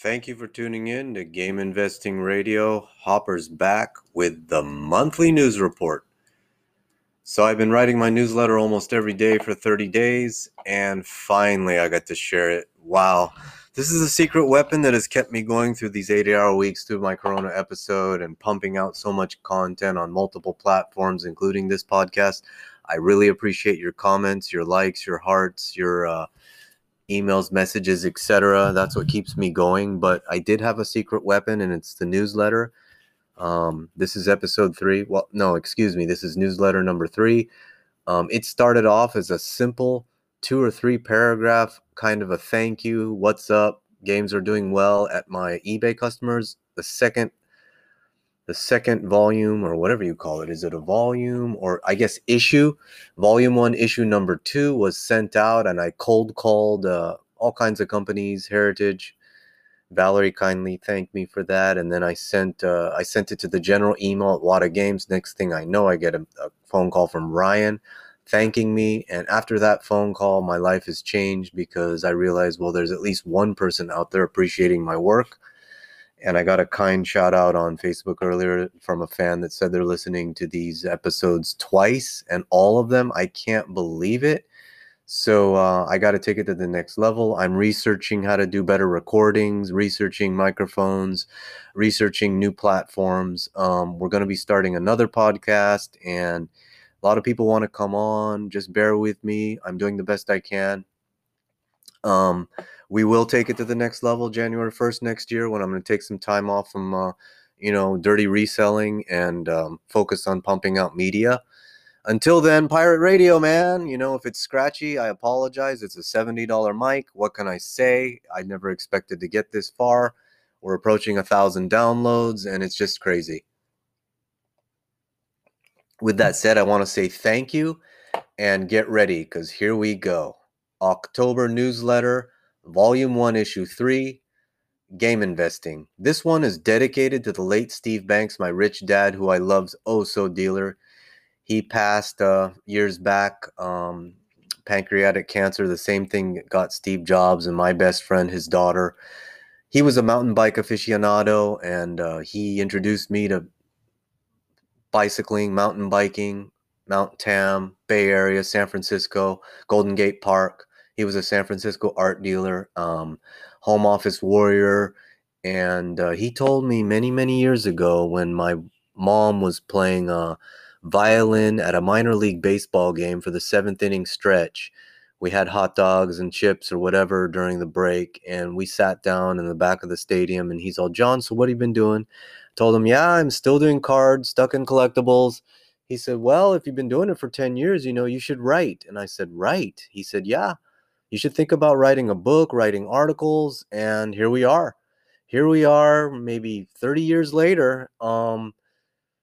Thank you for tuning in to Game Investing Radio. Hopper's back with the monthly news report. So, I've been writing my newsletter almost every day for 30 days, and finally I got to share it. Wow. This is a secret weapon that has kept me going through these 80 hour weeks through my Corona episode and pumping out so much content on multiple platforms, including this podcast. I really appreciate your comments, your likes, your hearts, your uh, emails, messages, etc. That's what keeps me going. But I did have a secret weapon, and it's the newsletter. Um, this is episode three. Well, no, excuse me. This is newsletter number three. Um, it started off as a simple two or three paragraph kind of a thank you. What's up? Games are doing well at my eBay customers. The second the second volume or whatever you call it is it a volume or i guess issue? Volume one issue number two was sent out and i cold called uh, all kinds of companies heritage. Valerie kindly thanked me for that and then i sent uh, i sent it to the general email at Wata games. Next thing i know i get a, a phone call from ryan thanking me and after that phone call my life has changed because i realized well there's at least one person out there appreciating my work and I got a kind shout out on Facebook earlier from a fan that said they're listening to these episodes twice and all of them. I can't believe it. So uh, I got to take it to the next level. I'm researching how to do better recordings, researching microphones, researching new platforms. Um, we're going to be starting another podcast, and a lot of people want to come on. Just bear with me. I'm doing the best I can. Um, we will take it to the next level January 1st next year when I'm going to take some time off from, uh, you know, dirty reselling and um, focus on pumping out media. Until then, pirate radio, man. You know, if it's scratchy, I apologize. It's a $70 mic. What can I say? I never expected to get this far. We're approaching a thousand downloads, and it's just crazy. With that said, I want to say thank you and get ready because here we go. October newsletter Volume 1, Issue 3 Game Investing. This one is dedicated to the late Steve Banks, my rich dad, who I love's oh so dealer. He passed uh, years back, um, pancreatic cancer, the same thing got Steve Jobs and my best friend, his daughter. He was a mountain bike aficionado, and uh, he introduced me to bicycling, mountain biking, Mount Tam, Bay Area, San Francisco, Golden Gate Park. He was a San Francisco art dealer, um, home office warrior. And uh, he told me many, many years ago when my mom was playing uh, violin at a minor league baseball game for the seventh inning stretch. We had hot dogs and chips or whatever during the break, and we sat down in the back of the stadium. And he's all, John, so what have you been doing? I told him, Yeah, I'm still doing cards, stuck in collectibles. He said, Well, if you've been doing it for 10 years, you know, you should write. And I said, Write. He said, Yeah you should think about writing a book, writing articles, and here we are. Here we are, maybe 30 years later. Um,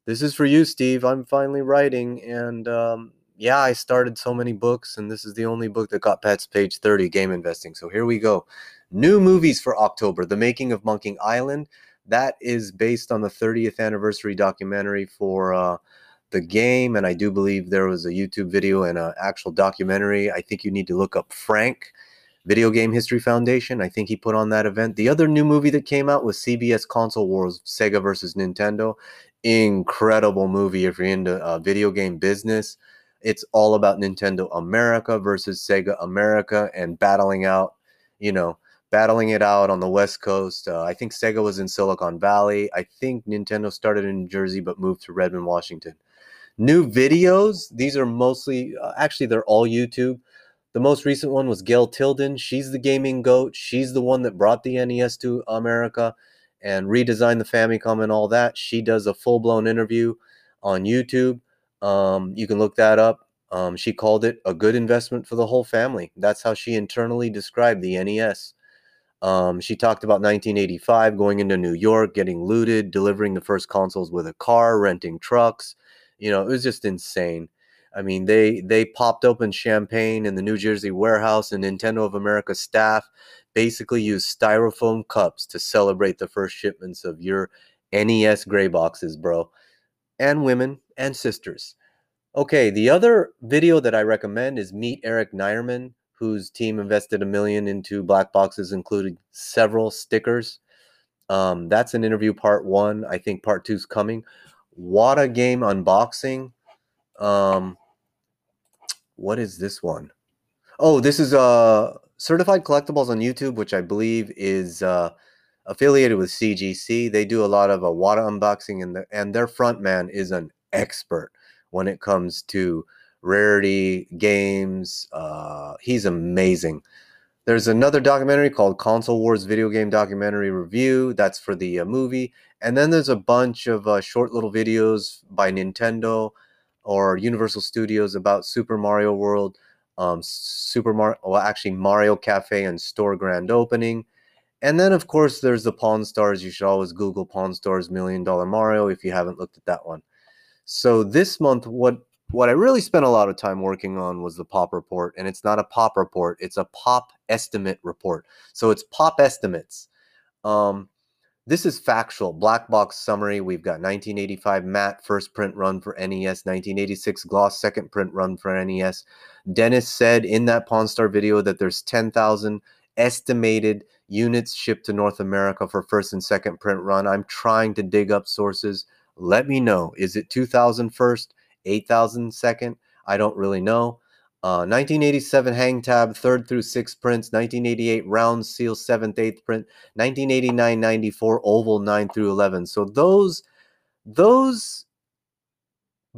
this is for you, Steve. I'm finally writing, and um, yeah, I started so many books, and this is the only book that got past page 30, game investing. So here we go. New movies for October: The Making of Monkey Island. That is based on the 30th anniversary documentary for. Uh, the game, and I do believe there was a YouTube video and an actual documentary. I think you need to look up Frank, Video Game History Foundation. I think he put on that event. The other new movie that came out was CBS Console Wars Sega versus Nintendo. Incredible movie if you're into uh, video game business. It's all about Nintendo America versus Sega America and battling out, you know, battling it out on the West Coast. Uh, I think Sega was in Silicon Valley. I think Nintendo started in Jersey but moved to Redmond, Washington. New videos, these are mostly, uh, actually, they're all YouTube. The most recent one was Gail Tilden. She's the gaming goat. She's the one that brought the NES to America and redesigned the Famicom and all that. She does a full blown interview on YouTube. Um, you can look that up. Um, she called it a good investment for the whole family. That's how she internally described the NES. Um, she talked about 1985, going into New York, getting looted, delivering the first consoles with a car, renting trucks, you know, it was just insane. I mean, they they popped open champagne in the New Jersey warehouse, and Nintendo of America staff basically used styrofoam cups to celebrate the first shipments of your NES gray boxes, bro, and women and sisters. Okay, the other video that I recommend is Meet Eric Nierman, whose team invested a million into black boxes, including several stickers. Um, that's an interview part one. I think part two's coming. Wata game unboxing. Um, what is this one? Oh, this is uh certified collectibles on YouTube, which I believe is uh, affiliated with CGC. They do a lot of a uh, Wata unboxing, and the, and their front man is an expert when it comes to rarity games. Uh, he's amazing. There's another documentary called Console Wars Video Game Documentary Review. That's for the uh, movie. And then there's a bunch of uh, short little videos by Nintendo or Universal Studios about Super Mario World, um, Super Mario, well, actually Mario Cafe and store grand opening. And then, of course, there's the Pawn Stars. You should always Google Pawn Stars Million Dollar Mario if you haven't looked at that one. So this month, what what I really spent a lot of time working on was the pop report, and it's not a pop report; it's a pop estimate report. So it's pop estimates. Um, this is factual. Black box summary. We've got 1985 matte first print run for NES, 1986 gloss second print run for NES. Dennis said in that Pawn Star video that there's 10,000 estimated units shipped to North America for first and second print run. I'm trying to dig up sources. Let me know. Is it 2000 first, 8000 second? I don't really know. Uh, 1987 hang tab, third through sixth prints. 1988 round seal, seventh, eighth print. 1989, 94 oval, nine through 11. So those, those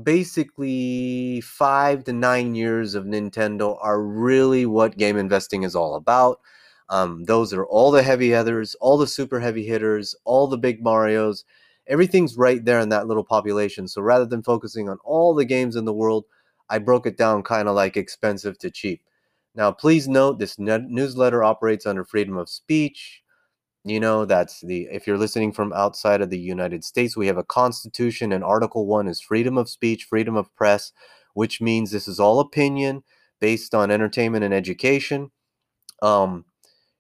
basically five to nine years of Nintendo are really what game investing is all about. Um, those are all the heavy hitters, all the super heavy hitters, all the big Marios everything's right there in that little population. So rather than focusing on all the games in the world, I broke it down kind of like expensive to cheap. Now, please note this newsletter operates under freedom of speech. You know, that's the, if you're listening from outside of the United States, we have a constitution, and Article 1 is freedom of speech, freedom of press, which means this is all opinion based on entertainment and education. Um,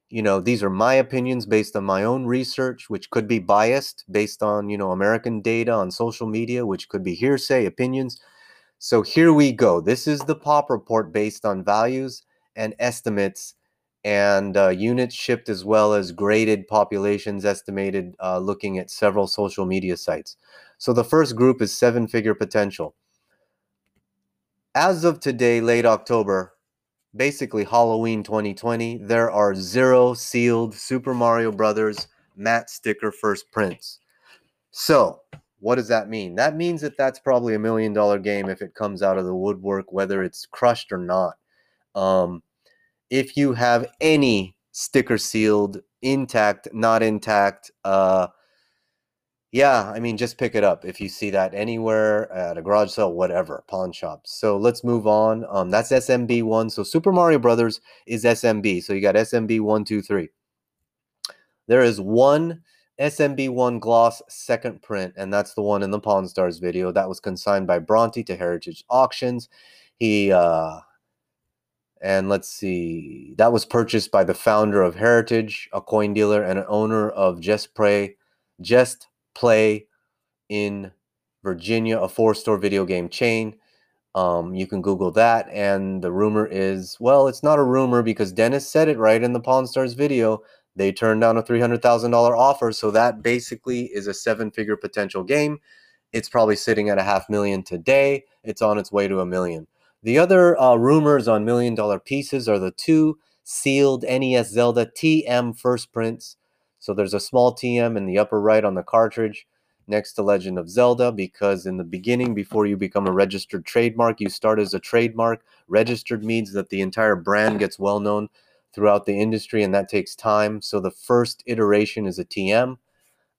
you know these are my opinions based on my own research which could be biased based on you know american data on social media which could be hearsay opinions so here we go. This is the pop report based on values and estimates and uh, units shipped as well as graded populations estimated uh, looking at several social media sites. So the first group is seven figure potential. As of today late october basically Halloween 2020, there are zero sealed Super Mario Brothers matte sticker first prints. So, what does that mean? That means that that's probably a million dollar game if it comes out of the woodwork, whether it's crushed or not. Um, if you have any sticker sealed, intact, not intact, uh, yeah, I mean, just pick it up if you see that anywhere at a garage sale, whatever, pawn shop. So let's move on. Um, that's SMB one. So Super Mario Brothers is SMB. So you got SMB one, two, three. There is one SMB one gloss second print, and that's the one in the Pawn Stars video. That was consigned by Bronte to Heritage Auctions. He uh, and let's see, that was purchased by the founder of Heritage, a coin dealer, and an owner of Just Pray, Just play in Virginia, a four store video game chain. Um, you can Google that. And the rumor is well, it's not a rumor because Dennis said it right in the Pawn Stars video. They turned down a $300,000 offer. So that basically is a seven figure potential game. It's probably sitting at a half million today. It's on its way to a million. The other uh, rumors on million dollar pieces are the two sealed NES Zelda TM first prints so there's a small TM in the upper right on the cartridge next to Legend of Zelda because in the beginning, before you become a registered trademark, you start as a trademark. Registered means that the entire brand gets well known throughout the industry and that takes time. So the first iteration is a TM.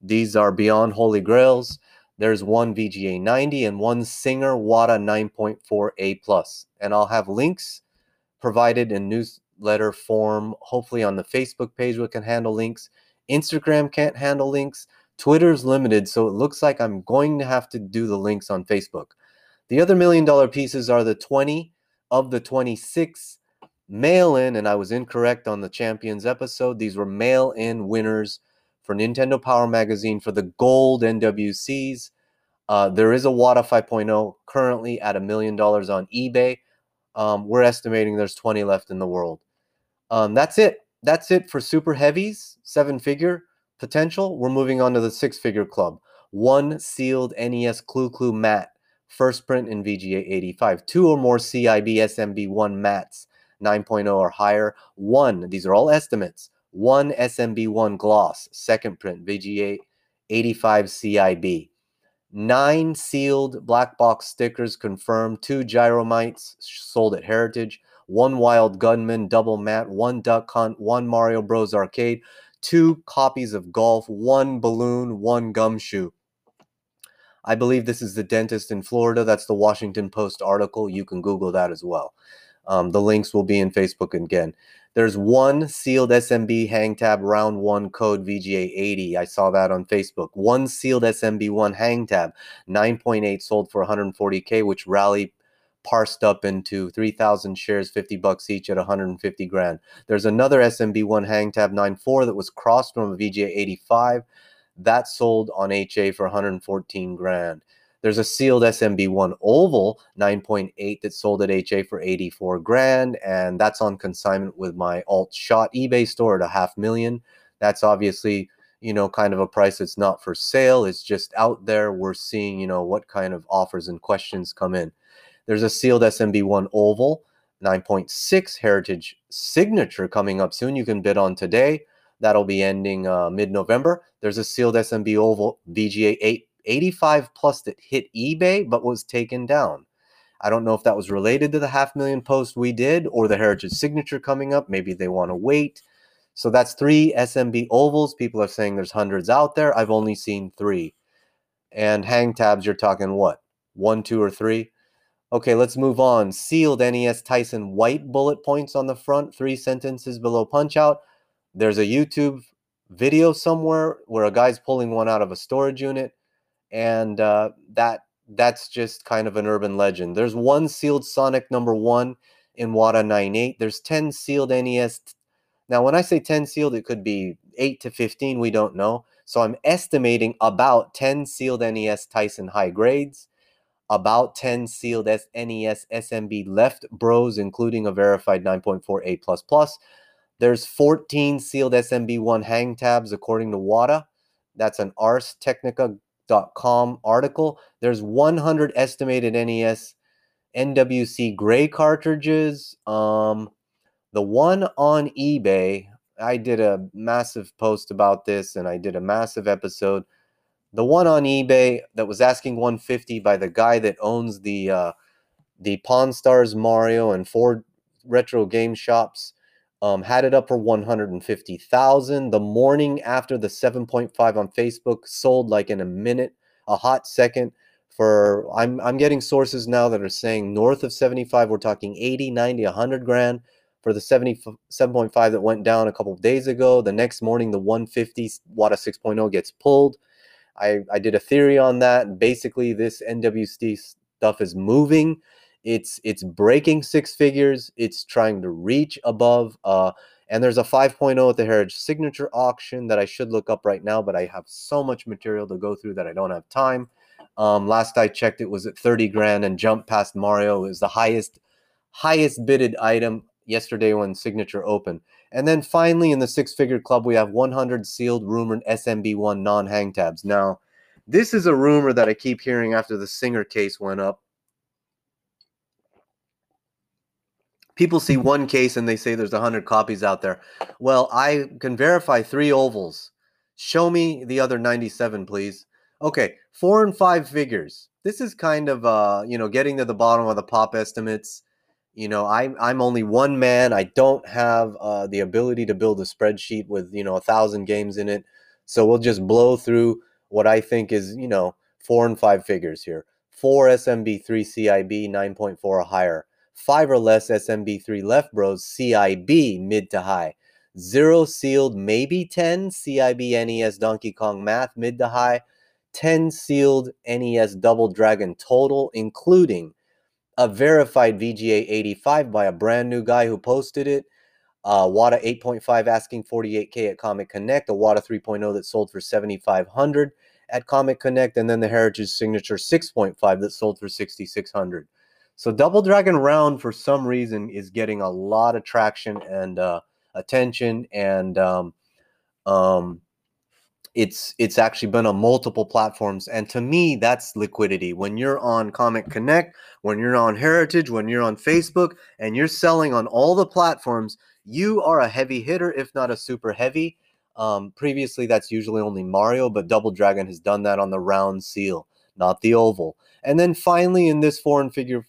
These are beyond holy grails. There's one VGA 90 and one Singer WATA 9.4A. And I'll have links provided in newsletter form, hopefully on the Facebook page we can handle links Instagram can't handle links. Twitter's limited, so it looks like I'm going to have to do the links on Facebook. The other million dollar pieces are the 20 of the 26 mail in, and I was incorrect on the Champions episode. These were mail in winners for Nintendo Power Magazine for the gold NWCs. Uh, there is a WATA 5.0 currently at a million dollars on eBay. Um, we're estimating there's 20 left in the world. Um, that's it that's it for super heavies, seven figure. potential. We're moving on to the six figure club. One sealed NES Clu Clu mat, first print in VGA 85. Two or more CIB SMB1 mats, 9.0 or higher. One, these are all estimates. One SMB1 gloss, second print, VGA 85 CIB. Nine sealed black box stickers confirmed. Two gyromites sold at Heritage. One Wild Gunman double mat. One Duck Hunt. One Mario Bros. Arcade. Two copies of Golf. One balloon. One gumshoe. I believe this is the dentist in Florida. That's the Washington Post article. You can Google that as well. Um, the links will be in Facebook again. There's one sealed SMB hang tab round one code VGA 80. I saw that on Facebook. One sealed SMB one hang tab, 9.8 sold for 140k, which rally parsed up into 3,000 shares, 50 bucks each at 150 grand. There's another SMB one hang tab 9.4 that was crossed from a VGA 85 that sold on HA for 114 grand. There's a sealed SMB1 oval 9.8 that sold at HA for 84 grand, and that's on consignment with my alt shot eBay store at a half million. That's obviously, you know, kind of a price that's not for sale. It's just out there. We're seeing, you know, what kind of offers and questions come in. There's a sealed SMB1 oval 9.6 heritage signature coming up soon. You can bid on today. That'll be ending uh, mid November. There's a sealed SMB oval VGA 8 85 plus that hit eBay but was taken down. I don't know if that was related to the half million post we did or the Heritage signature coming up. Maybe they want to wait. So that's three SMB ovals. People are saying there's hundreds out there. I've only seen three. And hang tabs, you're talking what? One, two, or three? Okay, let's move on. Sealed NES Tyson white bullet points on the front, three sentences below punch out. There's a YouTube video somewhere where a guy's pulling one out of a storage unit and uh, that that's just kind of an urban legend. There's one sealed Sonic number one in WATA 98. There's 10 sealed NES. Now, when I say 10 sealed, it could be 8 to 15. We don't know. So I'm estimating about 10 sealed NES Tyson high grades, about 10 sealed NES SMB left bros, including a verified 9.4 A++. There's 14 sealed SMB1 hang tabs according to WATA. That's an Ars Technica com article. There's 100 estimated NES NWC gray cartridges. Um, the one on eBay, I did a massive post about this and I did a massive episode. The one on eBay that was asking 150 by the guy that owns the uh, the Pawn Stars Mario and Ford Retro Game Shops um, had it up for 150,000. The morning after the 7.5 on Facebook sold like in a minute, a hot second for I'm I'm getting sources now that are saying north of 75 we're talking 80, 90, 100 grand for the 77.5 that went down a couple of days ago. The next morning the 150 WATA 6.0 gets pulled. I I did a theory on that. Basically this NWC stuff is moving it's it's breaking six figures. It's trying to reach above. Uh, and there's a 5.0 at the Heritage Signature auction that I should look up right now, but I have so much material to go through that I don't have time. Um, last I checked, it was at 30 grand and jumped past Mario. Was the highest highest bidded item yesterday when Signature opened. And then finally, in the six figure club, we have 100 sealed rumored SMB1 non hang tabs. Now, this is a rumor that I keep hearing after the Singer case went up. People see one case and they say there's 100 copies out there. Well, I can verify three ovals. Show me the other 97, please. Okay, four and five figures. This is kind of, uh, you know, getting to the bottom of the pop estimates. You know, I'm I'm only one man. I don't have uh, the ability to build a spreadsheet with you know a thousand games in it. So we'll just blow through what I think is you know four and five figures here. Four SMB, three CIB, 9.4 or higher five or less SMB3 left bros, CIB mid to high. Zero sealed, maybe 10 CIB NES Donkey Kong Math mid to high. 10 sealed NES Double Dragon total, including a verified VGA 85 by a brand new guy who posted it. Uh, WATA 8.5 asking 48K at Comic Connect, a WATA 3.0 that sold for 7,500 at Comic Connect, and then the Heritage Signature 6.5 that sold for 6,600. So Double Dragon Round, for some reason, is getting a lot of traction and uh, attention, and um, um, it's it's actually been on multiple platforms and to me that's liquidity. When you're on comic connect when you're on heritage when you're on facebook and you're selling on all the platforms you are a heavy hitter if not a super heavy. Um, previously that's usually only mario but double dragon has done that on the round seal not the oval. And then finally in this foreign figure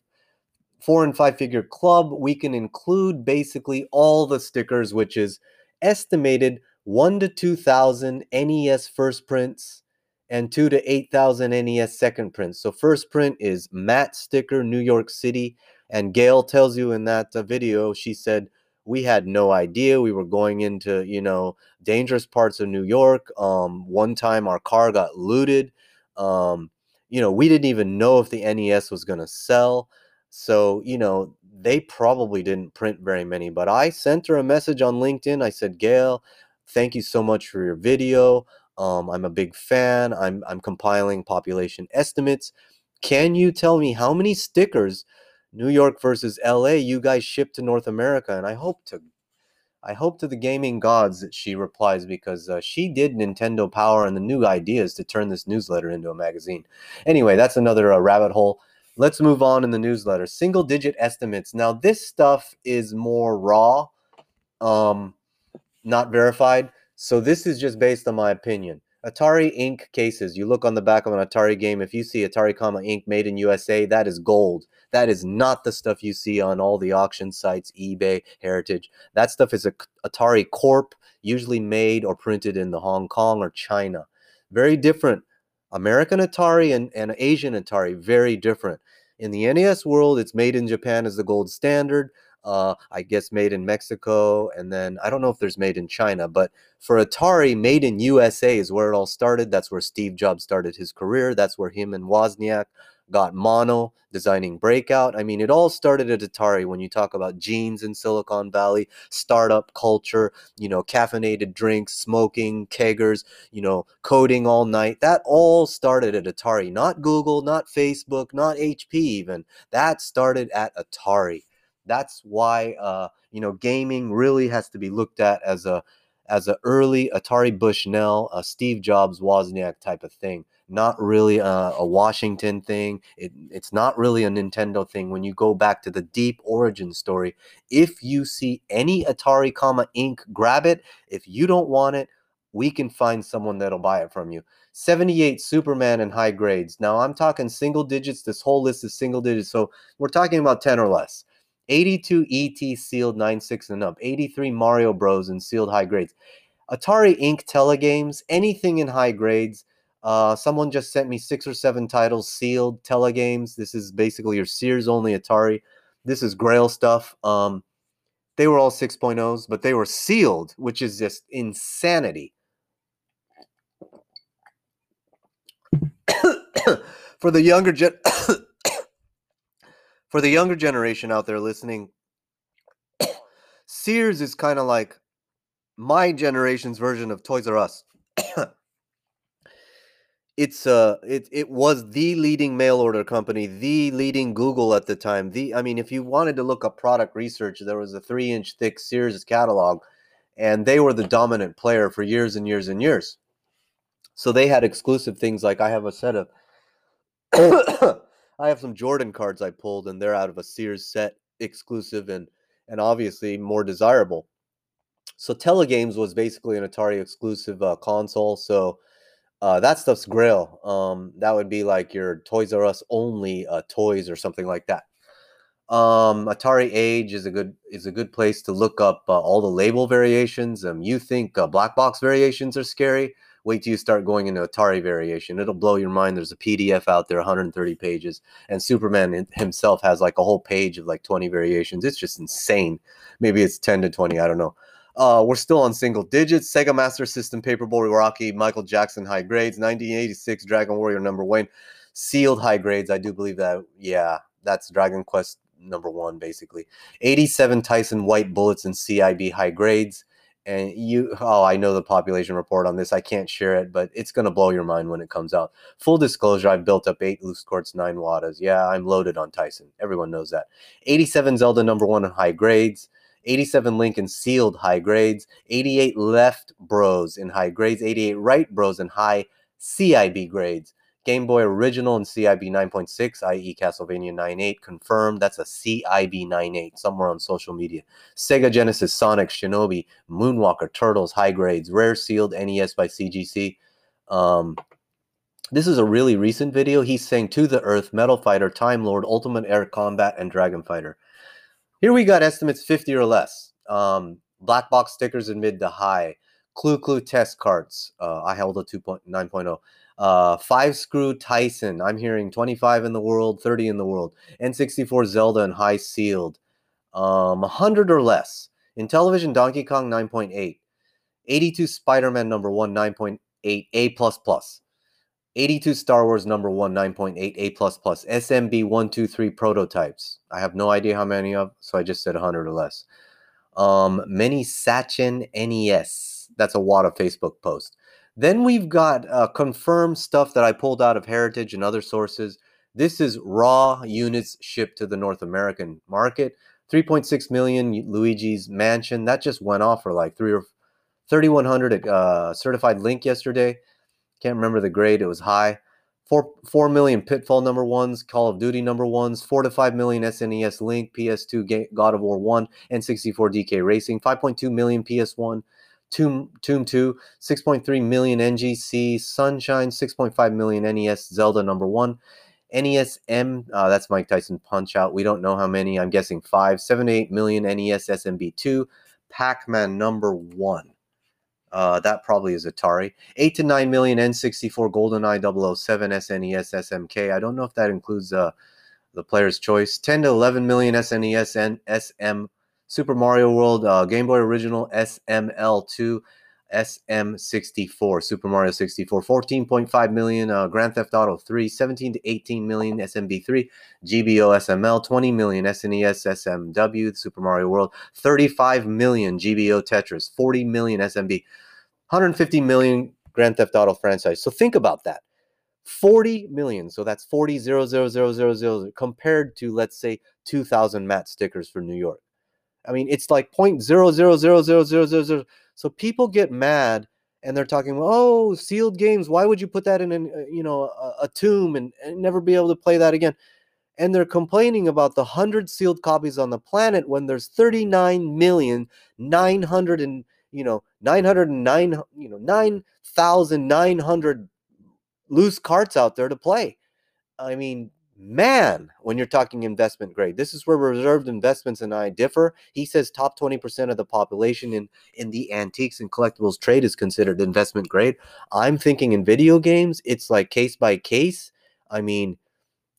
four and five figure club we can include basically all the stickers which is estimated 1 to 2000 NES first prints and 2 to 8000 NES second prints. So first print is matte sticker New York City and Gail tells you in that uh, video she said we had no idea we were going into, you know, dangerous parts of New York. Um one time our car got looted. Um you know, we didn't even know if the NES was going to sell. So, you know, they probably didn't print very many, but I sent her a message on LinkedIn. I said, Gail, Thank you so much for your video. Um, I'm a big fan. I'm, I'm compiling population estimates. Can you tell me how many stickers New York versus LA you guys shipped to North America? And I hope to I hope to the gaming gods that she replies because uh, she did Nintendo Power and the new ideas to turn this newsletter into a magazine. Anyway, that's another uh, rabbit hole. Let's move on in the newsletter. Single digit estimates. Now, this stuff is more raw. Um, not verified. So this is just based on my opinion. Atari Inc. cases. You look on the back of an Atari game. If you see Atari, comma Inc. made in USA, that is gold. That is not the stuff you see on all the auction sites, eBay, Heritage. That stuff is a Atari Corp, usually made or printed in the Hong Kong or China. Very different. American Atari and, and Asian Atari, very different. In the NES world, it's made in Japan as the gold standard uh, I guess made in Mexico, and then I don't know if there's made in China, but for Atari, made in USA is where it all started. That's where Steve Jobs started his career. That's where him and Wozniak got mono designing breakout. I mean it all started at atari when you talk about genes in silicon valley startup culture you know caffeinated drinks smoking keggers you know coding all night. That all started at atari not google not facebook not hp even. That started at atari. That's why uh, you know gaming really has to be looked at as a as a early Atari Bushnell, a Steve Jobs Wozniak type of thing. Not really a, a Washington thing. It, it's not really a Nintendo thing. When you go back to the deep origin story, if you see any Atari, comma Inc. grab it. If you don't want it, we can find someone that'll buy it from you. 78 Superman in high grades. Now I'm talking single digits. This whole list is single digits. So we're talking about 10 or less. 82 ET sealed 9.6 and up, 83 Mario Bros. in sealed high grades. Atari Inc. telegames, anything in high grades. Uh, someone just sent me six or seven titles sealed telegames. This is basically your Sears only Atari. This is Grail stuff. Um, they were all 6.0s, but they were sealed, which is just insanity. For the younger gen for the younger generation out there listening, Sears is kind of like my generation's version of Toys R Us. It's uh it it was the leading mail order company, the leading Google at the time. The I mean, if you wanted to look up product research, there was a three inch thick Sears catalog, and they were the dominant player for years and years and years. So they had exclusive things like I have a set of I have some Jordan cards I pulled, and they're out of a Sears set exclusive and and obviously more desirable. So Telegames was basically an Atari exclusive uh, console. So uh, that stuff's Grail. Um, that would be like your Toys R Us only uh, toys or something like that. Um, Atari Age is a good is a good place to look up uh, all the label variations. Um, you think uh, black box variations are scary? Wait till you start going into Atari variation. It'll blow your mind. There's a PDF out there, 130 pages, and Superman himself has like a whole page of like 20 variations. It's just insane. Maybe it's 10 to 20. I don't know. Uh, we're still on single digits. Sega Master System, Paperboy Rocky, Michael Jackson high grades, 1986 Dragon Warrior number one, sealed high grades. I do believe that. Yeah, that's Dragon Quest number one, basically. 87 Tyson White Bullets and CIB high grades and you oh i know the population report on this i can't share it but it's going to blow your mind when it comes out full disclosure i've built up eight loose quartz nine Watas yeah i'm loaded on tyson everyone knows that 87 zelda number one in high grades 87 Lincoln sealed high grades, 88 left bros in high grades, 88 right bros in high CIB grades. Game Boy Original and CIB 9.6, i.e. Castlevania 9.8, confirmed. That's a CIB 9.8 somewhere on social media. Sega Genesis Sonic Shinobi Moonwalker Turtles high grades, rare sealed NES by CGC. Um, this is a really recent video. He's saying To the Earth, Metal Fighter, Time Lord, Ultimate Air Combat, and Dragon Fighter. Here we got estimates 50 or less. Um, black box stickers in mid to high. Clu Clu test cards. Uh, I held a 2.9.0. Uh, five screw Tyson. I'm hearing 25 in the world, 30 in the world. N64 Zelda and high sealed. Um, 100 or less. In television, Donkey Kong 9.8. 82 Spider Man number one 9.8 A plus plus. 82 Star Wars number one 9.8 A plus plus. SMB 123 prototypes. I have no idea how many of, so I just said 100 or less. Um, many Sachin NES. That's a Wata Facebook post. Then we've got uh, confirmed stuff that I pulled out of Heritage and other sources. This is raw units shipped to the North American market. 3.6 million Luigi's Mansion. That just went off for like three or 3,100 uh, certified link yesterday. Can't remember the grade. It was high. Four, 4 million Pitfall number ones, Call of Duty number ones, 4 to 5 million SNES Link, PS2 God of War 1, and 64 DK Racing, 5.2 million PS1, Tomb, Tomb 2, 6.3 million NGC, Sunshine, 6.5 million NES, Zelda number 1, NES M, uh, that's Mike Tyson Punch Out. We don't know how many, I'm guessing 5, 7 8 million NES SMB 2, Pac Man number 1. Uh, that probably is Atari. 8 to 9 million N64 GoldenEye 007 SNES SMK. I don't know if that includes uh, the player's choice. 10 to 11 million SNES and SM Super Mario World, uh, Game Boy Original, SML2, SM64, Super Mario 64, 14.5 million, uh, Grand Theft Auto 3, 17 to 18 million, SMB3, GBO SML, 20 million, SNES SMW, Super Mario World, 35 million, GBO Tetris, 40 million, SMB, 150 million, Grand Theft Auto franchise. So think about that. 40 million. So that's 40 000, 000, 000 compared to, let's say, 2,000 mat stickers for New York. I mean, it's like 0.0000000. So people get mad and they're talking, oh, sealed games. Why would you put that in an, uh, you know, a, a tomb and, and never be able to play that again? And they're complaining about the hundred sealed copies on the planet when there's 39 million 900 and you know 909 you know 9,900 loose carts out there to play. I mean, man, when you're talking investment grade, this is where reserved investments and I differ. He says top 20% of the population in, in the antiques and collectibles trade is considered investment grade. I'm thinking in video games, it's like case by case. I mean,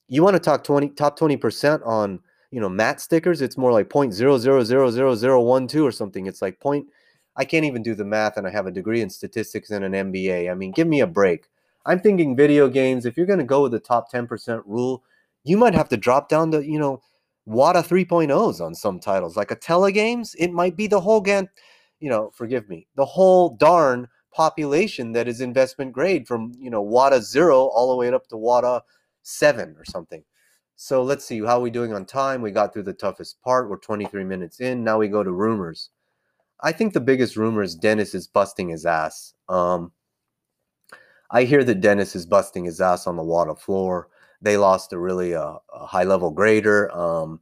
you want to talk 20 top 20% on you know matte stickers, it's more like point zero zero zero zero zero one two or something. It's like point I can't even do the math and I have a degree in statistics and an MBA. I mean, give me a break. I'm thinking video games, if you're going to go with the top 10% rule, you might have to drop down to, you know, Wata 3.0s on some titles. Like a Telegames, it might be the whole gan, you know, forgive me, the whole darn population that is investment grade from, you know, Wata 0 all the way up to Wata 7 or something. So let's see how are we doing on time. We got through the toughest part. We're 23 minutes in. Now we go to rumors. I think the biggest rumor is Dennis is busting his ass. Um, I hear that Dennis is busting his ass on the Wata floor. They lost a really uh, a high level grader. Um,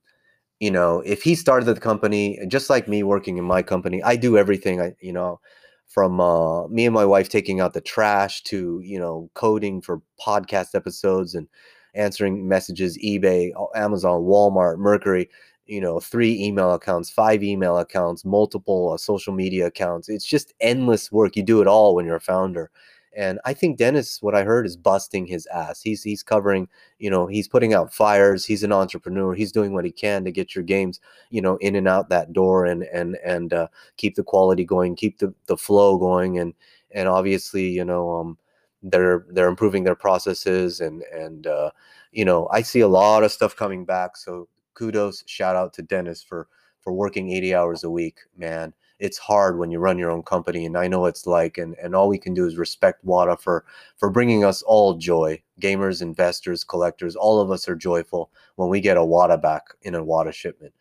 you know, if he started the company, just like me working in my company, I do everything. I, you know, from uh, me and my wife taking out the trash to you know coding for podcast episodes and answering messages, eBay, Amazon, Walmart, Mercari. You know, three email accounts, five email accounts, multiple uh, social media accounts. It's just endless work. You do it all when you're a founder and I think Dennis, what I heard, is busting his ass. He's he's covering, you know, he's putting out fires. He's an entrepreneur. He's doing what he can to get your games, you know, in and out that door and and and uh, keep the quality going, keep the the flow going, and and obviously, you know, um, they're they're improving their processes and and uh, you know, I see a lot of stuff coming back. So kudos, shout out to Dennis for for working 80 hours a week, man it's hard when you run your own company and i know it's like and, and all we can do is respect Wata for for bringing us all joy gamers investors collectors all of us are joyful when we get a Wata back in a Wata shipment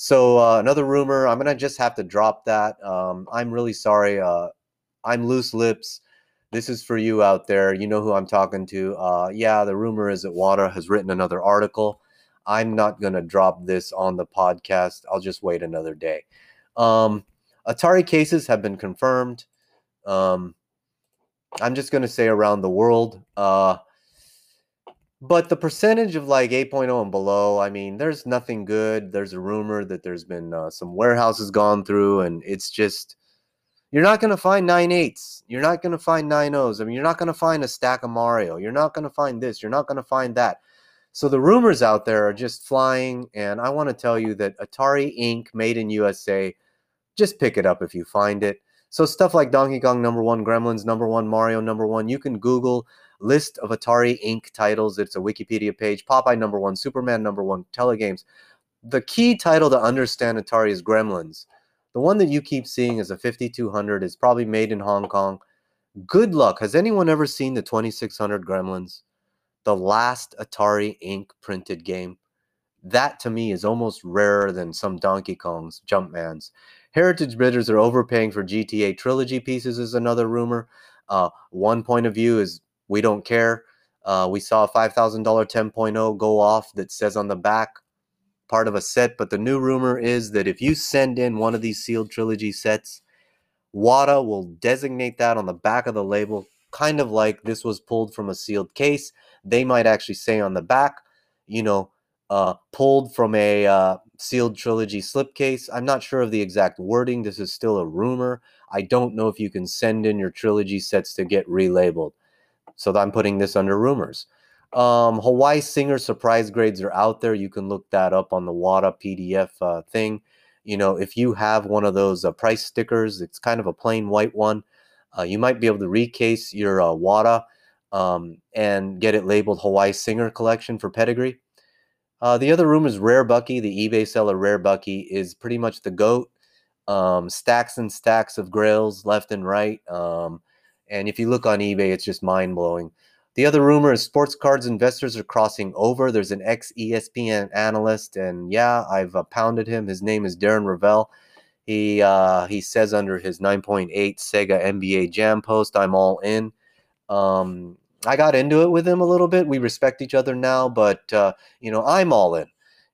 So uh, another rumor. I'm gonna just have to drop that. Um, I'm really sorry. Uh, I'm loose lips. This is for you out there. You know who I'm talking to. Uh, yeah, the rumor is that Wata has written another article. I'm not gonna drop this on the podcast. I'll just wait another day. Um, Atari cases have been confirmed. Um, I'm just gonna say around the world. Uh, but the percentage of like 8.0 and below, I mean, there's nothing good. There's a rumor that there's been uh, some warehouses gone through, and it's just you're not going to find nine eights. You're not going to find nine O's. I mean, you're not going to find a stack of Mario. You're not going to find this. You're not going to find that. So the rumors out there are just flying, and I want to tell you that Atari Inc. made in USA. Just pick it up if you find it. So stuff like Donkey Kong number one, Gremlins number one, Mario number one, you can Google list of Atari Inc. titles. It's a Wikipedia page. Popeye number one, Superman number one, Telegames. The key title to understand Atari is Gremlins. The one that you keep seeing is a 5200 is probably made in Hong Kong. Good luck. Has anyone ever seen the 2600 Gremlins? The last Atari Inc. printed game. That to me is almost rarer than some Donkey Kongs, Jumpmans. Heritage bidders are overpaying for GTA trilogy pieces, is another rumor. Uh, one point of view is we don't care. Uh, we saw a $5,000 10.0 go off that says on the back part of a set, but the new rumor is that if you send in one of these sealed trilogy sets, WATA will designate that on the back of the label, kind of like this was pulled from a sealed case. They might actually say on the back, you know, uh, pulled from a uh, sealed trilogy slipcase. I'm not sure of the exact wording. This is still a rumor. I don't know if you can send in your trilogy sets to get relabeled. So I'm putting this under rumors. Um, Hawaii Singer surprise grades are out there. You can look that up on the WATA PDF uh, thing. You know, if you have one of those uh, price stickers, it's kind of a plain white one. Uh, you might be able to recase your uh, WATA um, and get it labeled Hawaii Singer Collection for pedigree. Uh, the other room is Rare Bucky. The eBay seller Rare Bucky is pretty much the goat. Um, stacks and stacks of grails left and right. Um, and if you look on eBay, it's just mind blowing. The other rumor is sports cards investors are crossing over. There's an ex ESPN analyst, and yeah, I've uh, pounded him. His name is Darren Rovell. He uh, he says under his 9.8 Sega NBA Jam post, "I'm all in." Um, I got into it with him a little bit. We respect each other now, but uh, you know, I'm all in.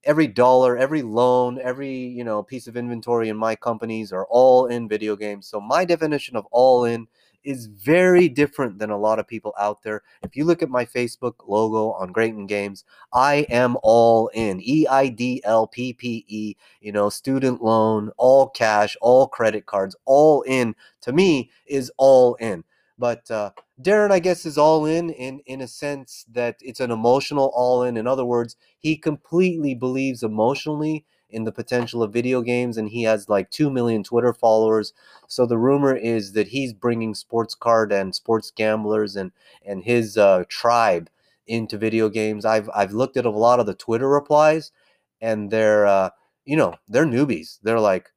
Every dollar, every loan, every you know piece of inventory in my companies are all in video games. So my definition of all in is very different than a lot of people out there. If you look at my Facebook logo on Grayton Games, I am all in. E I D L P P E, you know, student loan, all cash, all credit cards, all in to me is all in. But uh, Darren, I guess, is all in in in a sense that it's an emotional all in. In other words, he completely believes emotionally in the potential of video games, and he has like 2 million Twitter followers. So the rumor is that he's bringing sports card and sports gamblers and, and his uh, tribe into video games. I've, I've looked at a lot of the Twitter replies, and they're, uh, you know, they're newbies. They're like,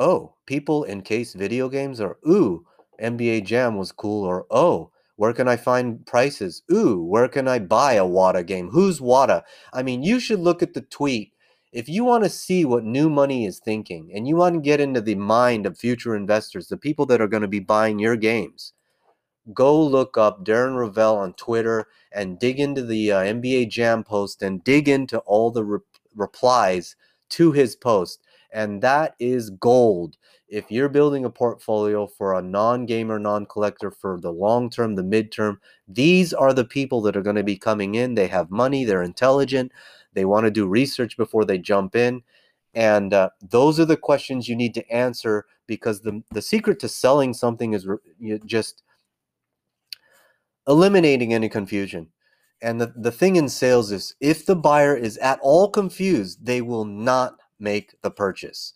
oh, people encase video games, or ooh, NBA Jam was cool, or oh, where can I find prices? Ooh, where can I buy a WATA game? Who's WATA? I mean, you should look at the tweet if you want to see what new money is thinking and you want to get into the mind of future investors, the people that are going to be buying your games, go look up Darren Rovell on Twitter and dig into the uh, NBA Jam post and dig into all the re- replies to his post. And that is gold. If you're building a portfolio for a non gamer, non collector for the long term, the midterm, these are the people that are going to be coming in. They have money, they're intelligent, they want to do research before they jump in. And uh, those are the questions you need to answer because the, the secret to selling something is re- just eliminating any confusion. And the, the thing in sales is if the buyer is at all confused, they will not make the purchase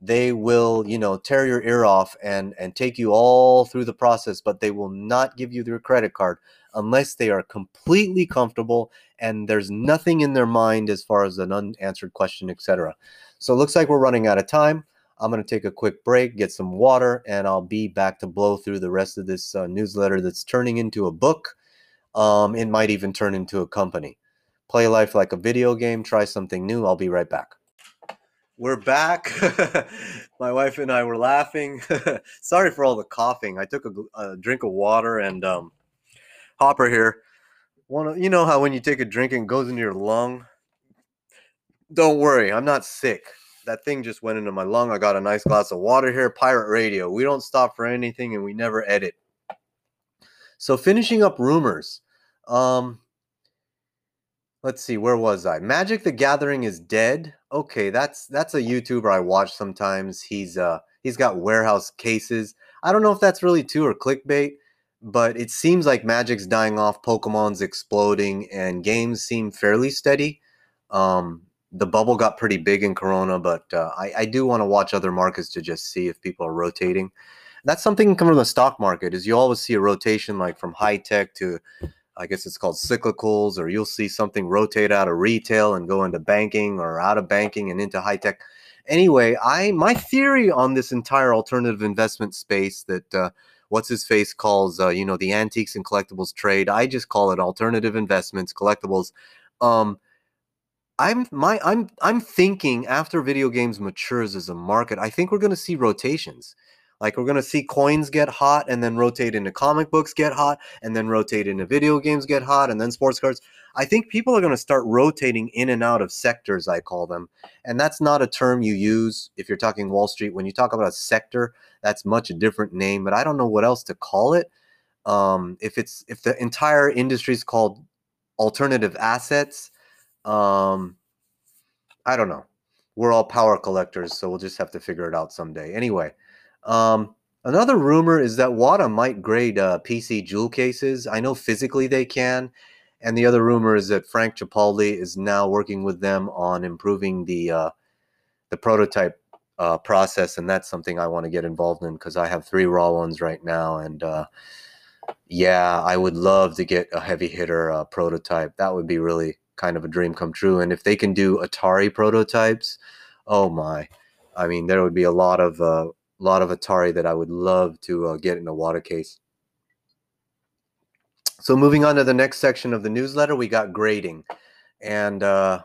they will you know tear your ear off and and take you all through the process but they will not give you their credit card unless they are completely comfortable and there's nothing in their mind as far as an unanswered question etc so it looks like we're running out of time. I'm going to take a quick break get some water and i'll be back to blow through the rest of this uh, newsletter that's turning into a book. Um, it might even turn into a company. Play life like a video game try something new. I'll be right back We're back. My wife and I were laughing. Sorry for all the coughing. I took a, a drink of water and um, Hopper here. One, you know how when you take a drink and goes into your lung. Don't worry, I'm not sick. That thing just went into my lung. I got a nice glass of water here. Pirate Radio. We don't stop for anything and we never edit. So finishing up rumors. Um, let's see, where was I? Magic the Gathering is dead. Okay, that's that's a YouTuber I watch sometimes. He's uh he's got warehouse cases. I don't know if that's really true or clickbait, but it seems like Magic's dying off, Pokemon's exploding, and games seem fairly steady. Um, the bubble got pretty big in Corona, but uh, I, I do want to watch other markets to just see if people are rotating. That's something coming from the stock market is you always see a rotation like from high tech to I guess it's called cyclicals, or you'll see something rotate out of retail and go into banking or out of banking and into high tech. Anyway, I my theory on this entire alternative investment space that uh, what's his face calls uh, you know the antiques and collectibles trade. I just call it alternative investments, collectibles. Um, I'm my I'm I'm thinking after video games matures as a market, I think we're going to see rotations. Like we're gonna see coins get hot and then rotate into comic books get hot and then rotate into video games get hot and then sports cards. I think people are gonna start rotating in and out of sectors, I call them. And that's not a term you use if you're talking Wall Street. When you talk about a sector, that's much a different name, but I don't know what else to call it. Um, if it's if the entire industry is called alternative assets, um, I don't know. We're all power collectors, so we'll just have to figure it out someday. Anyway, um, another rumor is that WATA might grade uh, PC jewel cases. I know physically they can. And the other rumor is that Frank Cifaldi is now working with them on improving the uh, the prototype uh, process, and that's something I want to get involved in because I have three raw ones right now, and uh, yeah, I would love to get a heavy hitter uh, prototype. That would be really kind of a dream come true. And if they can do Atari prototypes, oh my! I mean, there would be a lot of uh, a lot of Atari that I would love to uh, get in a WATA case. So moving on to the next section of the newsletter, we got grading, and uh,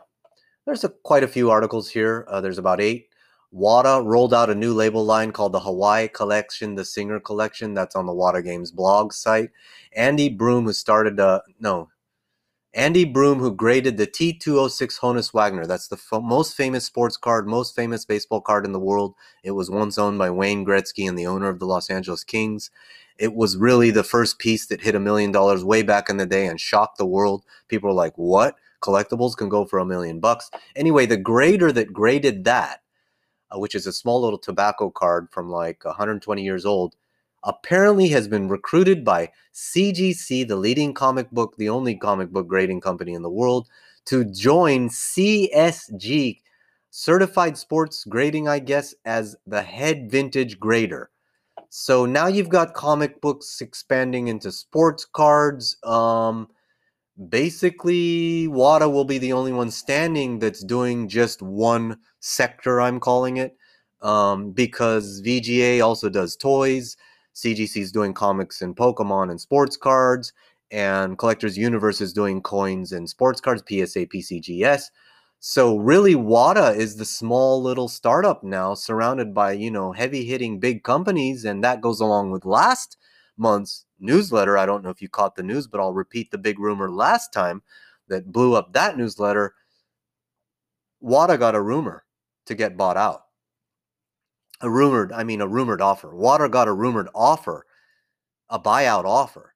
there's a, quite a few articles here. Uh, there's about eight. WATA rolled out a new label line called the Hawaii Collection, the Singer Collection. That's on the WATA Games blog site. Andy Broome, who started, uh, no, Andy Broome, who graded the T206 Honus Wagner. That's the f- most famous sports card, most famous baseball card in the world. It was once owned by Wayne Gretzky and the owner of the Los Angeles Kings. It was really the first piece that hit a million dollars way back in the day and shocked the world. People were like, what? Collectibles can go for a million bucks. Anyway, the grader that graded that, uh, which is a small little tobacco card from like 120 years old, apparently has been recruited by CGC, the leading comic book, the only comic book grading company in the world, to join CSG, Certified Sports Grading, I guess, as the head vintage grader. So now you've got comic books expanding into sports cards. Um, basically, WATA will be the only one standing that's doing just one sector, I'm calling it, um, because VGA also does toys. CGC is doing comics and Pokemon and sports cards, and Collectors Universe is doing coins and sports cards, PSA, PCGS. So really, WATA is the small little startup now, surrounded by you know heavy hitting big companies, and that goes along with last month's newsletter. I don't know if you caught the news, but I'll repeat the big rumor last time that blew up that newsletter. WATA got a rumor to get bought out a rumored, I mean, a rumored offer. WATA got a rumored offer, a buyout offer.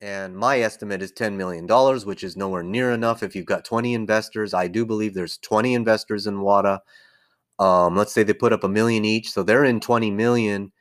And my estimate is $10 million, which is nowhere near enough. If you've got 20 investors, I do believe there's 20 investors in WATA. Um, let's say they put up a million each. So they're in 20 million.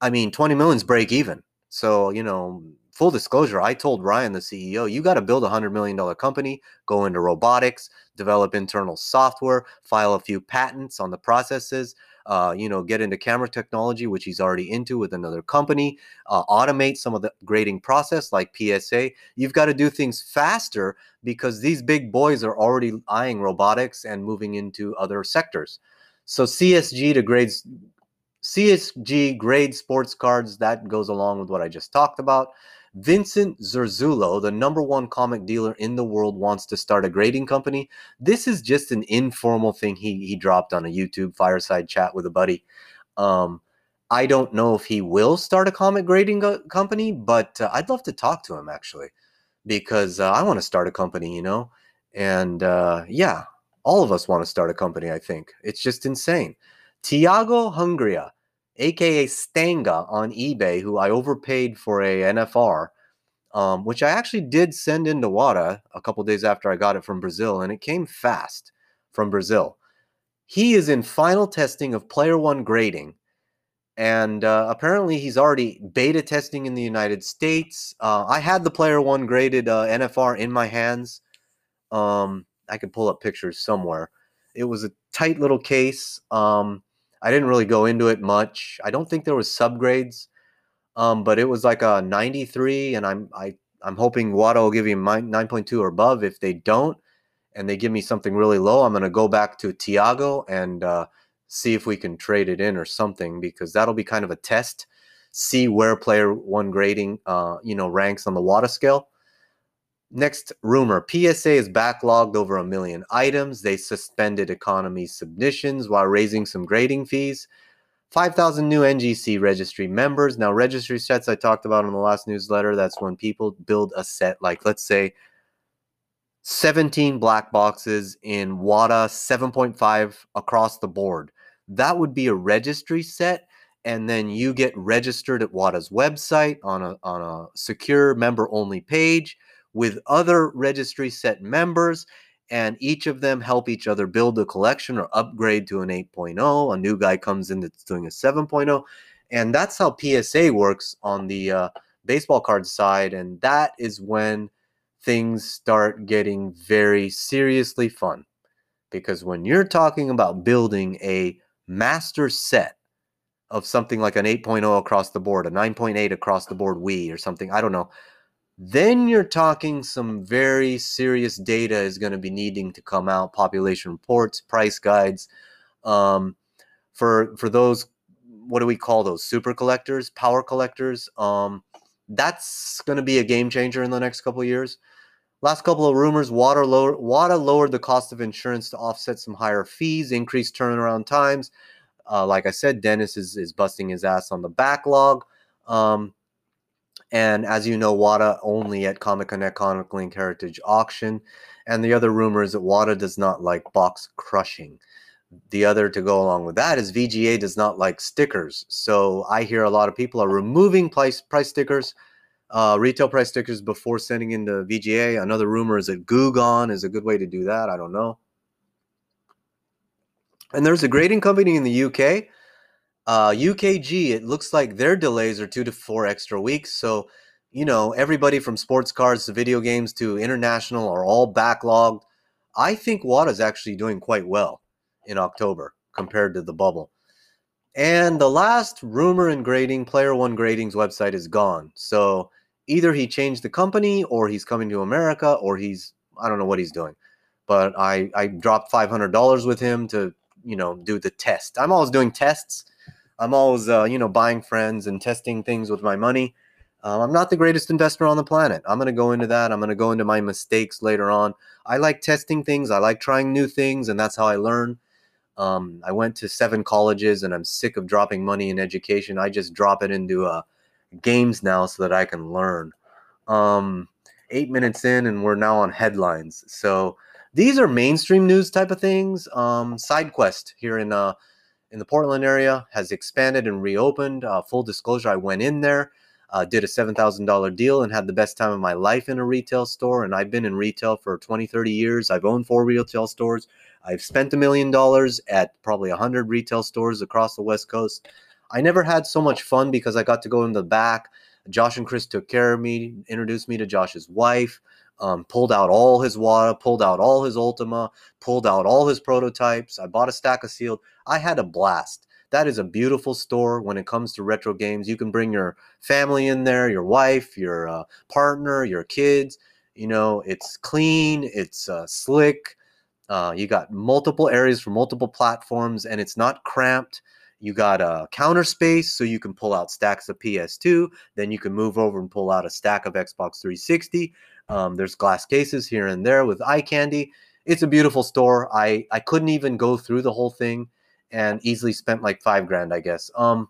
I mean, 20 million's break even. So, you know, full disclosure, I told Ryan, the CEO, you got to build a $100 million company, go into robotics, develop internal software, file a few patents on the processes uh, you know, get into camera technology, which he's already into with another company, uh, automate some of the grading process like PSA. You've got to do things faster because these big boys are already eyeing robotics and moving into other sectors. So CSG to grades, CSG grade sports cards, that goes along with what I just talked about. Vincent Zurzolo, the number one comic dealer in the world, wants to start a grading company. This is just an informal thing he he dropped on a YouTube fireside chat with a buddy. Um, I don't know if he will start a comic grading go- company, but uh, I'd love to talk to him actually because uh, I want to start a company, you know. And uh, yeah, all of us want to start a company. I think it's just insane. Tiago Hungria aka Stanga on eBay, who I overpaid for a NFR, um, which I actually did send into WATA a couple days after I got it from Brazil, and it came fast from Brazil. He is in final testing of Player One grading, and uh, apparently he's already beta testing in the United States. Uh, I had the Player One graded uh, NFR in my hands. Um, I could pull up pictures somewhere. It was a tight little case. Um, I didn't really go into it much. I don't think there was subgrades, um, but it was like a 93, and I'm I I'm hoping WATA will give you 9.2 or above. If they don't, and they give me something really low, I'm gonna go back to Tiago and uh, see if we can trade it in or something because that'll be kind of a test. See where player one grading, uh, you know, ranks on the WATA scale. Next rumor PSA is backlogged over a million items. They suspended economy submissions while raising some grading fees. 5,000 new NGC registry members. Now, registry sets I talked about in the last newsletter, that's when people build a set, like let's say 17 black boxes in WATA 7.5 across the board. That would be a registry set. And then you get registered at WATA's website on a, on a secure member only page with other registry set members and each of them help each other build a collection or upgrade to an 8.0 a new guy comes in that's doing a 7.0 and that's how psa works on the uh, baseball card side and that is when things start getting very seriously fun because when you're talking about building a master set of something like an 8.0 across the board a 9.8 across the board Wii or something i don't know then you're talking some very serious data is going to be needing to come out population reports price guides um, for for those what do we call those super collectors power collectors? Um, that's going to be a game changer in the next couple of years. Last couple of rumors WATA lower, lowered the cost of insurance to offset some higher fees increased turnaround times. Uh, like i said dennis is, is busting his ass on the backlog. Um, and as you know, WATA only at Comic Connect Comic Link Heritage Auction. And the other rumor is that WATA does not like box crushing. The other to go along with that is VGA does not like stickers. So I hear a lot of people are removing price price stickers, uh, retail price stickers before sending into VGA. Another rumor is that Goo-Gone is a good way to do that. I don't know. And there's a grading company in the UK uh, UKG, it looks like their delays are two to four extra weeks. So, you know, everybody from sports cards to video games to international are all backlogged. I think WATA's actually doing quite well in October compared to the bubble. And the last rumor in grading, Player One Grading's website is gone. So either he changed the company or he's coming to America or he's, I don't know what he's doing. But I, I dropped $500 with him to, you know, do the test. I'm always doing tests I'm always, uh, you know, buying friends and testing things with my money. Um, I'm not the greatest investor on the planet. I'm going to go into that. I'm going to go into my mistakes later on. I like testing things. I like trying new things, and that's how I learn. Um, I went to seven colleges, and I'm sick of dropping money in education. I just drop it into uh, games now so that I can learn. Um, eight minutes in, and we're now on headlines. So these are mainstream news type of things. Um, SideQuest here in uh, in the Portland area has expanded and reopened. Uh, full disclosure, I went in there, uh, did a $7,000 deal, and had the best time of my life in a retail store. And I've been in retail for 20, 30 years. I've owned four retail stores. I've spent a million dollars at probably 100 retail stores across the West Coast. I never had so much fun because I got to go in the back. Josh and Chris took care of me, introduced me to Josh's wife um, pulled out all his WATA, pulled out all his Ultima, pulled out all his prototypes. I bought a stack of sealed. I had a blast. That is a beautiful store when it comes to retro games. You can bring your family in there, your wife, your uh, partner, your kids. You know, it's clean, it's uh, slick. Uh, you got multiple areas for multiple platforms, and it's not cramped. You got a counter space so you can pull out stacks of PS2. Then you can move over and pull out a stack of Xbox 360. Um, there's glass cases here and there with eye candy. It's a beautiful store. I I couldn't even go through the whole thing, and easily spent like five grand, I guess. Um,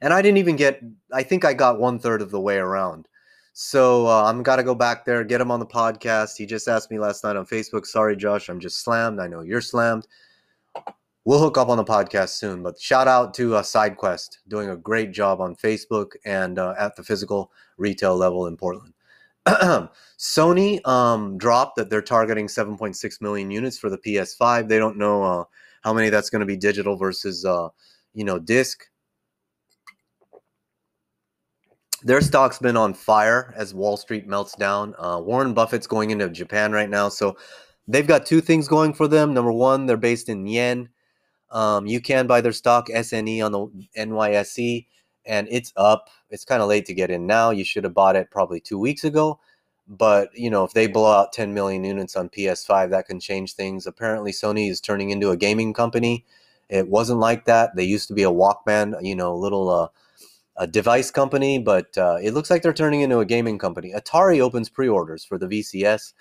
and I didn't even get. I think I got one third of the way around. So uh, I'm gotta go back there, get him on the podcast. He just asked me last night on Facebook. Sorry, Josh, I'm just slammed. I know you're slammed. We'll hook up on the podcast soon. But shout out to uh, SideQuest doing a great job on Facebook and uh, at the physical retail level in Portland. Sony um, dropped that they're targeting 7.6 million units for the PS5. They don't know uh, how many that's going to be digital versus uh, you know disc. Their stock's been on fire as Wall Street melts down. Uh, Warren Buffett's going into Japan right now, so they've got two things going for them. Number one, they're based in yen. Um, you can buy their stock SNE on the NYSE, and it's up. It's kind of late to get in now. You should have bought it probably two weeks ago. But you know, if they blow out 10 million units on PS5, that can change things. Apparently, Sony is turning into a gaming company. It wasn't like that. They used to be a Walkman, you know, little uh, a device company, but uh, it looks like they're turning into a gaming company. Atari opens pre-orders for the VCS.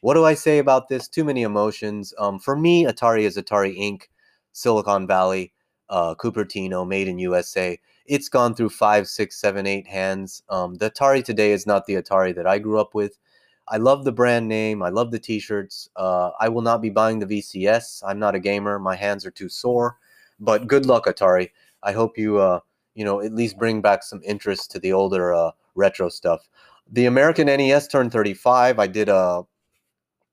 What do I say about this? Too many emotions. Um, for me, Atari is Atari Inc., Silicon Valley, uh, Cupertino, made in USA. It's gone through five, six, seven, eight hands. Um, the Atari today is not the Atari that I grew up with. I love the brand name. I love the T-shirts. Uh, I will not be buying the VCS. I'm not a gamer. My hands are too sore. But good luck, Atari. I hope you uh, you know, at least bring back some interest to the older uh, retro stuff. The American NES turned 35. I did a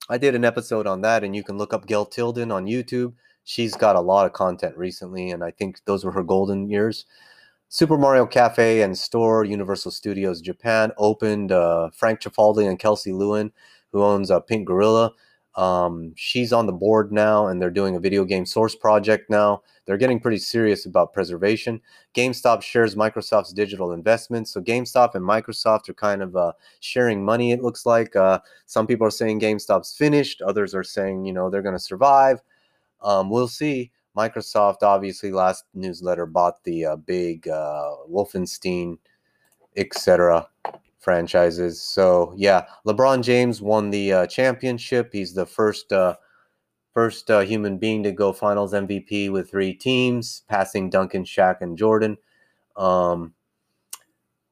I did an episode on that, and you can look up Gail Tilden on YouTube. She's got a lot of content recently, and I think those were her golden years. Super Mario Cafe and Store, Universal Studios Japan opened. Uh, Frank Cifaldi and Kelsey Lewin, who owns uh, Pink Gorilla, um, she's on the board now, and they're doing a video game source project now. They're getting pretty serious about preservation. GameStop shares Microsoft's digital investments. So GameStop and Microsoft are kind of uh, sharing money, it looks like. Uh, some people are saying GameStop's finished, others are saying, you know, they're going to survive. Um, we'll see. Microsoft, obviously, last newsletter bought the uh, big uh, Wolfenstein, etc franchises. So yeah, LeBron James won the uh, championship. He's the first uh, first uh, human being to go Finals MVP with three teams, passing Duncan, Shaq, and Jordan. Um,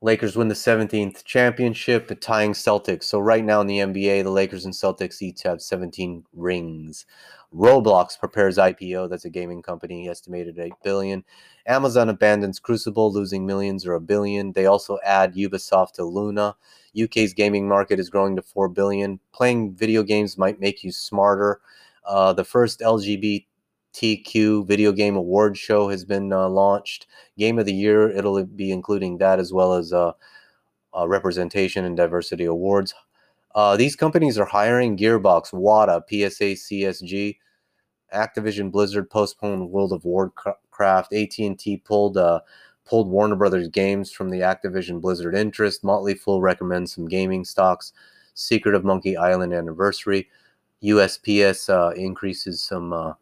Lakers win the 17th championship, tying Celtics. So right now in the NBA, the Lakers and Celtics each have 17 rings. Roblox prepares IPO. That's a gaming company, estimated 8 billion. Amazon abandons Crucible, losing millions or a billion. They also add Ubisoft to Luna. UK's gaming market is growing to 4 billion. Playing video games might make you smarter. Uh, the first LGBTQ video game award show has been uh, launched. Game of the year, it'll be including that as well as uh, uh representation and diversity awards. Uh, these companies are hiring Gearbox, WATA, PSA, CSG, Activision Blizzard postponed World of Warcraft. AT&T pulled uh, pulled Warner Brothers games from the Activision Blizzard interest. Motley Fool recommends some gaming stocks. Secret of Monkey Island anniversary. USPS uh, increases some uh,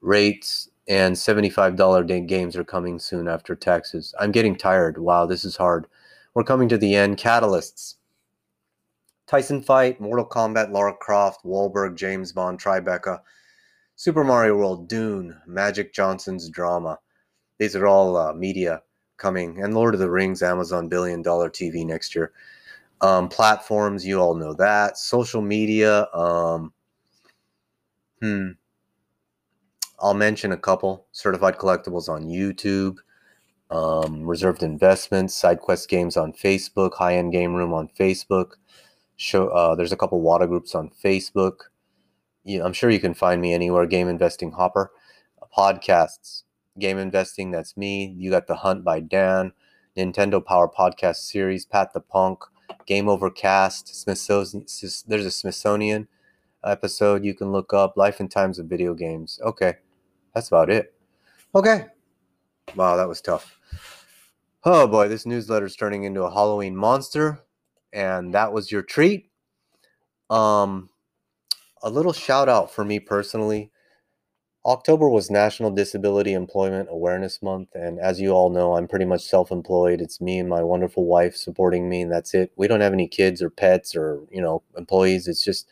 rates, and $75 day games are coming soon after taxes. I'm getting tired. Wow, this is hard. We're coming to the end. Catalysts. Tyson fight, Mortal Kombat, Lara Croft, Wahlberg, James Bond, Tribeca. Super Mario World, Dune, Magic Johnson's drama. These are all uh, media coming, and Lord of the Rings, Amazon billion dollar TV next year. Um, platforms, you all know that. Social media, um, hmm. I'll mention a couple certified collectibles on YouTube, um, reserved investments, SideQuest games on Facebook, high end game room on Facebook. Show uh, there's a couple WATA groups on Facebook you, I'm sure you can find me anywhere. Game Investing Hopper, podcasts, Game Investing. That's me. You got the Hunt by Dan, Nintendo Power Podcast Series, Pat the Punk, Game Overcast, Smithsonian. There's a Smithsonian episode you can look up. Life and Times of Video Games. Okay, that's about it. Okay. Wow, that was tough. Oh boy, this newsletter is turning into a Halloween monster, and that was your treat. Um, a little shout out for me personally. October was National Disability Employment Awareness Month, and as you all know, I'm pretty much self-employed. It's me and my wonderful wife supporting me, and that's it. We don't have any kids or pets or you know employees. It's just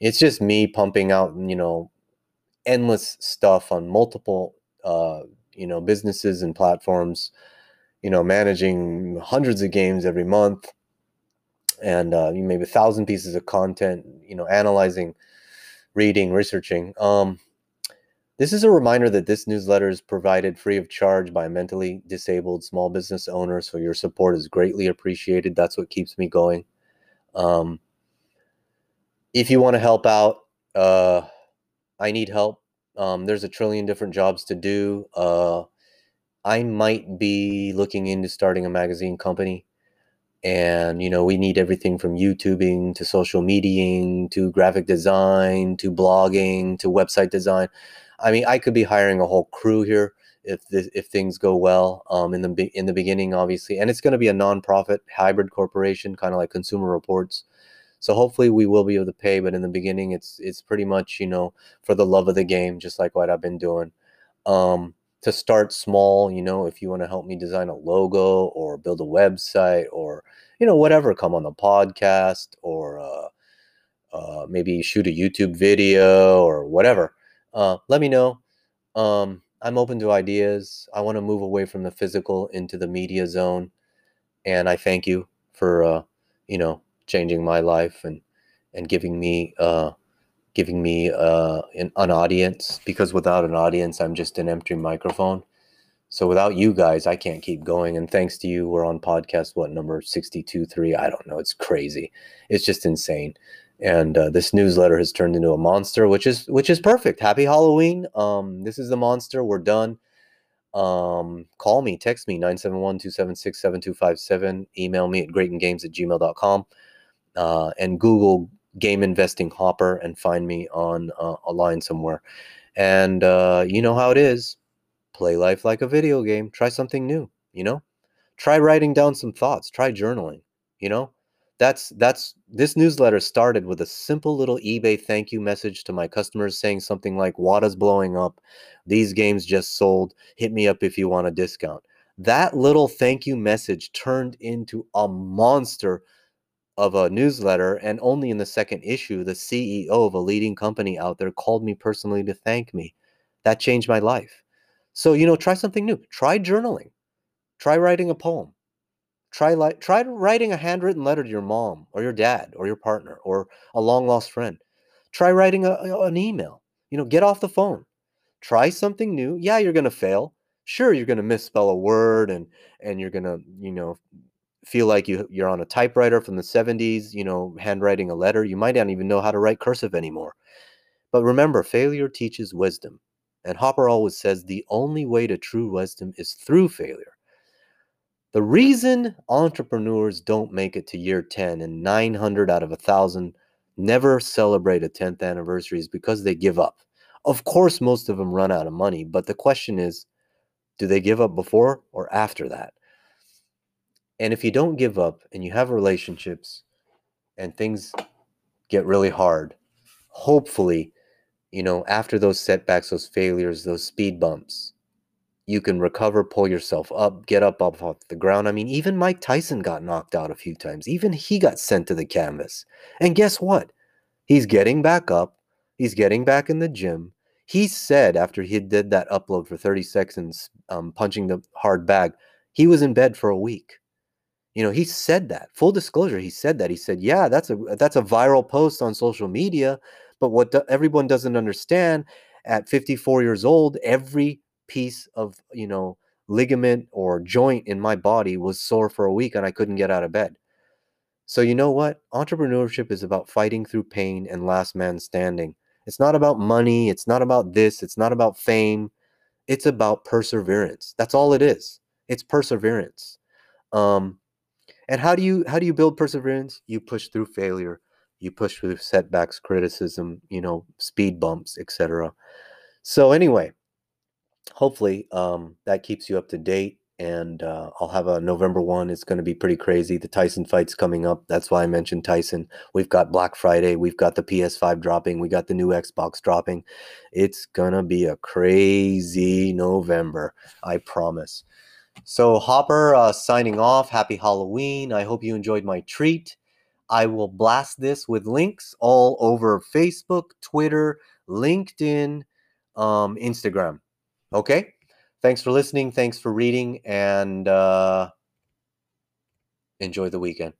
it's just me pumping out you know endless stuff on multiple uh, you know businesses and platforms. You know, managing hundreds of games every month, and uh, maybe a thousand pieces of content. You know, analyzing, reading, researching. Um, this is a reminder that this newsletter is provided free of charge by mentally disabled small business owners, so your support is greatly appreciated. That's what keeps me going. Um, if you want to help out, uh, I need help. Um, there's a trillion different jobs to do. Uh, I might be looking into starting a magazine company. And, you know, we need everything from YouTubing to social mediaing to graphic design to blogging to website design. I mean, I could be hiring a whole crew here if this, if things go well um, in the in the beginning, obviously, and it's going to be a nonprofit hybrid corporation, kind of like Consumer Reports. So hopefully we will be able to pay, but in the beginning, it's it's pretty much you know for the love of the game, just like what I've been doing. Um, to start small, you know, if you want to help me design a logo or build a website or you know whatever, come on the podcast or uh, uh, maybe shoot a YouTube video or whatever uh, let me know. Um, I'm open to ideas. I want to move away from the physical into the media zone, and I thank you for uh, you know changing my life and and giving me uh, giving me uh, an, an audience because without an audience, I'm just an empty microphone. So without you guys, I can't keep going. And thanks to you, we're on podcast what number sixty two three? I don't know. It's crazy. It's just insane and uh, this newsletter has turned into a monster which is which is perfect happy halloween um this is the monster we're done um call me text me 971-276-7257 email me at greatengames at gmail.com uh, and google game investing hopper and find me on uh, a line somewhere. And uh, you know how it is. Play life like a video game. Try something new you know? Try writing down some thoughts. Try journaling you know? That's that's this newsletter started with a simple little eBay thank you message to my customers saying something like WATA's blowing up, these games just sold, hit me up if you want a discount. That little thank you message turned into a monster of a newsletter and only in the second issue the CEO of a leading company out there called me personally to thank me. That changed my life. So, you know, try something new. Try journaling. Try writing a poem Try like try writing a handwritten letter to your mom or your dad or your partner or a long lost friend. Try writing a, an email. You know, get off the phone. Try something new. Yeah, you're going to fail. Sure, you're going to misspell a word and and you're going to, you know, feel like you you're on a typewriter from the 70s, you know, handwriting a letter. You might not even know how to write cursive anymore. But remember, failure teaches wisdom. And Hopper always says the only way to true wisdom is through failure. The reason entrepreneurs don't make it to year 10 and 900 out of a 1,000 never celebrate a 10th anniversary is because they give up. Of course, most of them run out of money, but the question is do they give up before or after that? And if you don't give up and you have relationships and things get really hard, hopefully, you know, after those setbacks, those failures, those speed bumps, you can recover, pull yourself up, get up off the ground. I mean, even Mike Tyson got knocked out a few times. Even he got sent to the canvas. And guess what? He's getting back up. He's getting back in the gym. He said after he did that upload for 30 seconds, um, punching the hard bag, he was in bed for a week. You know, he said that. Full disclosure, he said that. He said, "Yeah, that's a that's a viral post on social media, but what do, everyone doesn't understand at 54 years old, every piece of, you know, ligament or joint in my body was sore for a week and I couldn't get out of bed. So, you know what? Entrepreneurship is about fighting through pain and last man standing. It's not about money. It's not about this. It's not about fame. It's about perseverance. That's all it is. It's perseverance. Um, and how do you how do you build perseverance? You push through failure. You push through setbacks, criticism, you know, speed bumps, etc. So anyway, hopefully um, that keeps you up to date and uh, I'll have a November one. It's going to be pretty crazy. The Tyson fight's coming up. That's why I mentioned Tyson. We've got Black Friday. We've got the PS5 dropping. We got the new Xbox dropping. It's gonna be a crazy November. I promise. So Hopper uh, signing off. Happy Halloween. I hope you enjoyed my treat. I will blast this with links all over Facebook, Twitter, LinkedIn, um, Instagram. Okay. Thanks for listening. Thanks for reading, and uh, enjoy the weekend.